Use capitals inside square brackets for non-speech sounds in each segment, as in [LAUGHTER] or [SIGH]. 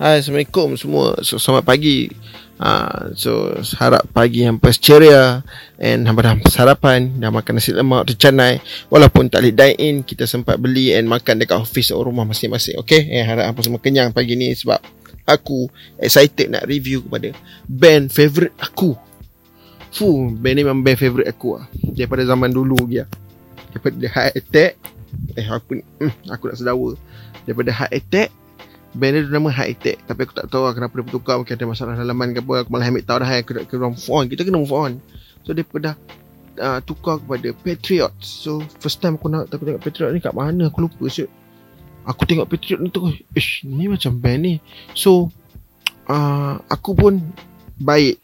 Hai Assalamualaikum semua. So, Selamat pagi. Uh, So harap pagi yang ceria And hampa dah sarapan Dah makan nasi lemak tercanai Walaupun tak boleh dine in Kita sempat beli And makan dekat office atau rumah masing-masing Okay? Eh, Harap hampa semua kenyang pagi ni Sebab Aku excited nak review kepada Band favourite aku. Fuh Band ni memang band favourite aku lah Daripada zaman dulu dia Daripada Heart Attack Eh aku ni hmm, Aku nak sedawa. Daripada Heart Attack Band dia nama High Tech Tapi aku tak tahu lah kenapa dia bertukar. Mungkin ada masalah dalaman ke apa. Aku malah ambil tahu dah Aku nak kena move on. Kita kena move on. So dia dah uh, tukar kepada Patriot So first time aku nak aku tengok Patriot ni kat mana Aku lupa siut. Aku tengok Patriot ni tu Ish ni macam band ni. So uh, Aku pun Baik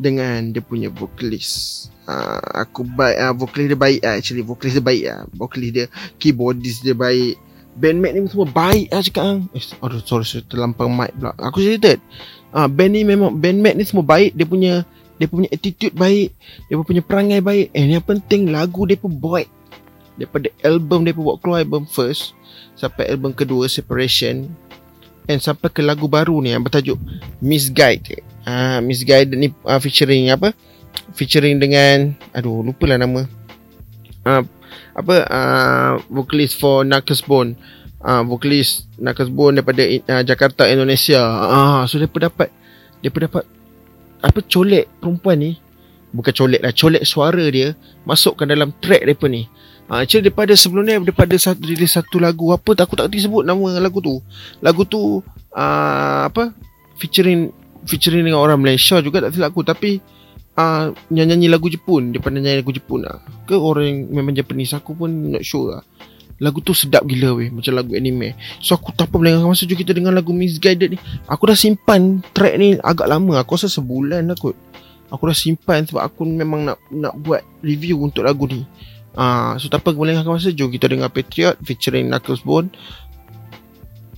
Dengan dia punya vocalist. Uh, Aku baik uh, Vocalist dia baik uh, Actually. Vocalist dia baik uh. Vocalist dia Keyboardist dia baik bandmate ni semua baik lah cakap kan. Eh, aduh, sorry, sorry, terlampang mic pula. Aku cerita. Ah, band ni memang, bandmate ni semua baik. Dia punya, dia punya attitude baik. Dia punya perangai baik. Eh, yang penting lagu dia pun buat. Daripada album dia pun buat keluar album first. Sampai album kedua, Separation. And sampai ke lagu baru ni yang bertajuk Misguide. Ah, Misguide ni uh, featuring apa? Featuring dengan, aduh, lupa lah nama. Ah, apa uh, vocalist for Knuckles Bone. Uh, vocalist Knuckles Bone daripada uh, Jakarta Indonesia. Ah uh, so depa dapat depa dapat apa colek perempuan ni. Bukan colek lah colek suara dia masukkan dalam track depa ni. Ah, uh, daripada sebelum ni daripada satu rilis satu lagu apa tak aku tak sebut nama lagu tu. Lagu tu uh, apa featuring featuring dengan orang Malaysia juga tak silap aku. Tapi uh, nyanyi lagu Jepun. Dia pandai nyanyi lagu Jepun lah. Ke orang yang memang Japanese aku pun not sure lah. Lagu tu sedap gila weh. Macam lagu anime. So aku tak apa melengahkan masa juga kita dengar lagu Misguided ni. Aku dah simpan track ni agak lama. Aku rasa sebulan lah kot. Aku dah simpan sebab aku memang nak nak buat review untuk lagu ni. Ah, uh, so tak apa melengahkan masa. Jom kita dengar Patriot featuring Knuckles Bone.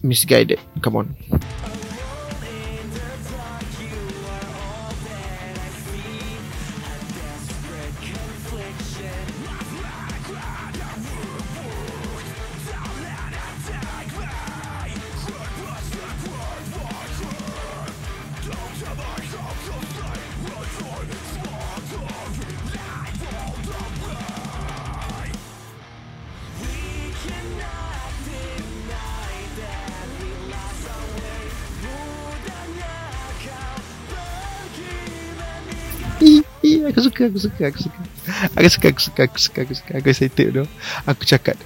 Misguided. Come on aku suka aku suka aku suka. Aku suka aku suka aku suka aku suka. Aku excited tu aku cakap.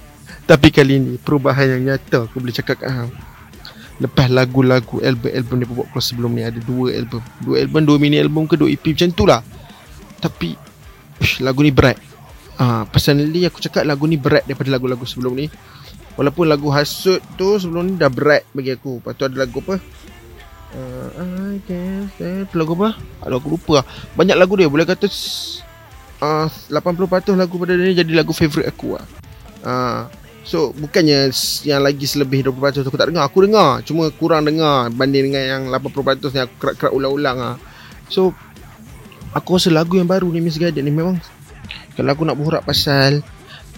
Tapi kali ni perubahan yang nyata aku boleh cakap kat hang. Lepas lagu-lagu album-album dia buat keluar sebelum ni ada dua album. Dua album dua mini album ke dua EP macam tu lah. Tapi ush, lagu ni berat. Ah, personally aku cakap lagu ni berat daripada lagu-lagu sebelum ni. Walaupun lagu hasut tu sebelum ni dah berat bagi aku. Lepas tu ada lagu apa Uh, guess that lagu apa? Aduh aku lupa lah. Banyak lagu dia boleh kata uh, 80% lagu pada dia jadi lagu favourite aku lah. Uh, so bukannya yang lagi selebih 20% aku tak dengar. Aku dengar. Cuma kurang dengar banding dengan yang 80% ni aku kerak-kerak ulang-ulang lah. So aku rasa lagu yang baru ni Miss Garden ni memang kalau aku nak berhurap pasal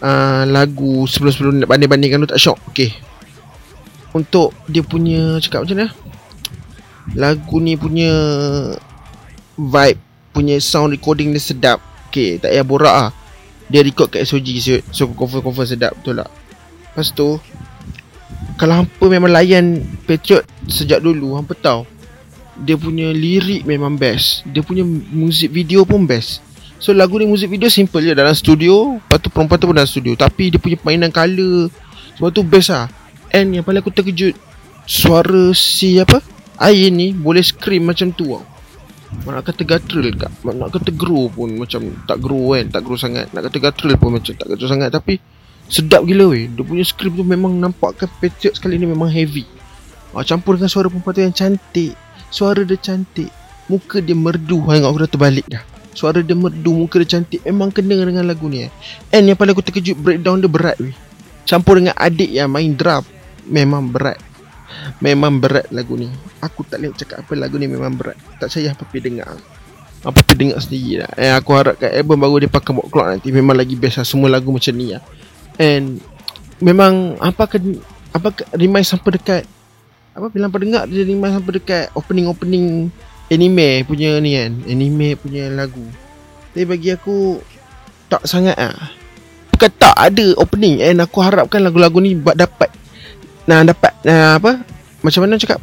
uh, lagu sebelum-sebelum ni banding-bandingkan tu tak syok. Okay. Untuk dia punya cakap macam mana? Lagu ni punya vibe punya sound recording dia sedap. Okay tak payah borak lah Dia record kat SOG so, so confirm-confirm sedap betul tak? Lepas tu Kalau hampa memang layan Patriot sejak dulu Hampa tahu Dia punya lirik memang best. Dia punya music video pun best. So lagu ni music video simple je Dalam studio Lepas tu perempuan tu pun dalam studio. Tapi dia punya permainan colour Sebab tu best lah And yang paling aku terkejut Suara si apa Air ni boleh scream macam tu tau. Nak kata gatril kak? Nak kata grow pun macam tak grow kan Tak grow sangat. Nak kata gatril pun macam tak gatril sangat. Tapi sedap gila weh. Dia punya scream tu memang nampak kan Patriot sekali ni memang heavy. Ha, Campur dengan suara perempuan tu yang cantik. Suara dia cantik. Muka dia merdu. Tengok aku dah terbalik dah. Suara dia merdu Muka dia cantik. Memang kena dengan lagu ni eh. And yang paling aku terkejut Breakdown dia berat weh. Campur dengan adik yang main drum Memang berat Memang berat lagu ni. Aku tak boleh cakap apa lagu ni memang berat. Tak saya apa pergi dengar. Apa pergi dengar sendiri lah. Eh aku harap kat album baru dia pakai buat nanti. Memang lagi best lah semua lagu macam ni lah. And Memang apa ke apa remind sampai dekat apa bilang pendengar dia jadi sampai dekat opening-opening anime punya ni kan? Anime punya lagu. Tapi bagi aku tak sangat ah bukan tak ada opening. And aku harapkan lagu-lagu ni dapat nah dapat nah, apa? Macam mana cakap?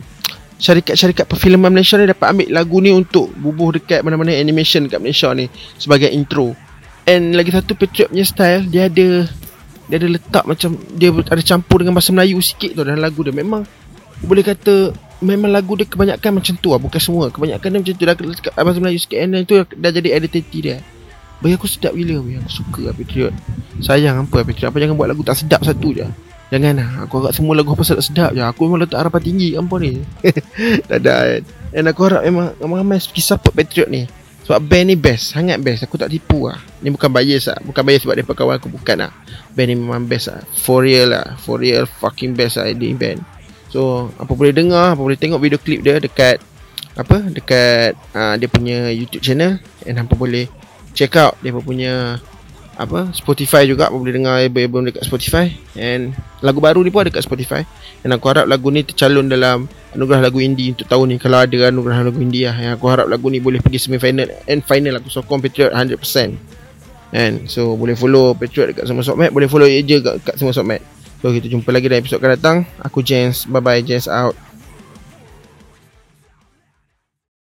Syarikat-syarikat perfilman Malaysia ni dapat ambil lagu ni untuk bubuh dekat mana-mana animation dekat Malaysia ni sebagai intro. And lagi satu Patriot punya style dia ada dia ada letak macam dia ada campur dengan bahasa Melayu sikit tu dalam lagu dia. Memang boleh kata memang lagu dia kebanyakan macam tu lah. Bukan semua. Kebanyakan dia macam tu. Dah letak bahasa Melayu sikit and itu dah jadi identiti dia. Bagi aku sedap gila. Aku suka lah Patriot. Sayang apa Patriot? Apa jangan buat lagu tak sedap satu je Jangan lah Aku harap semua lagu apa sedap-sedap je. Aku memang letak harapan tinggi Apa ni. [LAUGHS] Tak ada kan Dan aku harap memang Ramai-ramai pergi support Patriot ni. Sebab band ni best Sangat best. Aku tak tipu lah. Ni bukan bias lah. Bukan bias sebab dia kawan aku Bukan lah. Band ni memang best lah. For real lah. For real fucking best lah Ini band. So Apa boleh dengar Apa boleh tengok video klip dia Dekat Apa Dekat uh, Dia punya YouTube channel. And apa boleh Check out Dia punya apa Spotify juga boleh dengar album dekat Spotify. And lagu baru ni pun ada dekat Spotify. Dan aku harap lagu ni tercalon dalam anugerah lagu indie untuk tahun ni. Kalau ada anugerah lagu indie lah. Yang aku harap lagu ni boleh pergi semi final and final aku sokong Patriot 100% and so boleh follow Patriot dekat semua sokmat boleh follow je kat, kat semua sokmat so kita jumpa lagi dalam episod akan datang. Aku James bye bye James out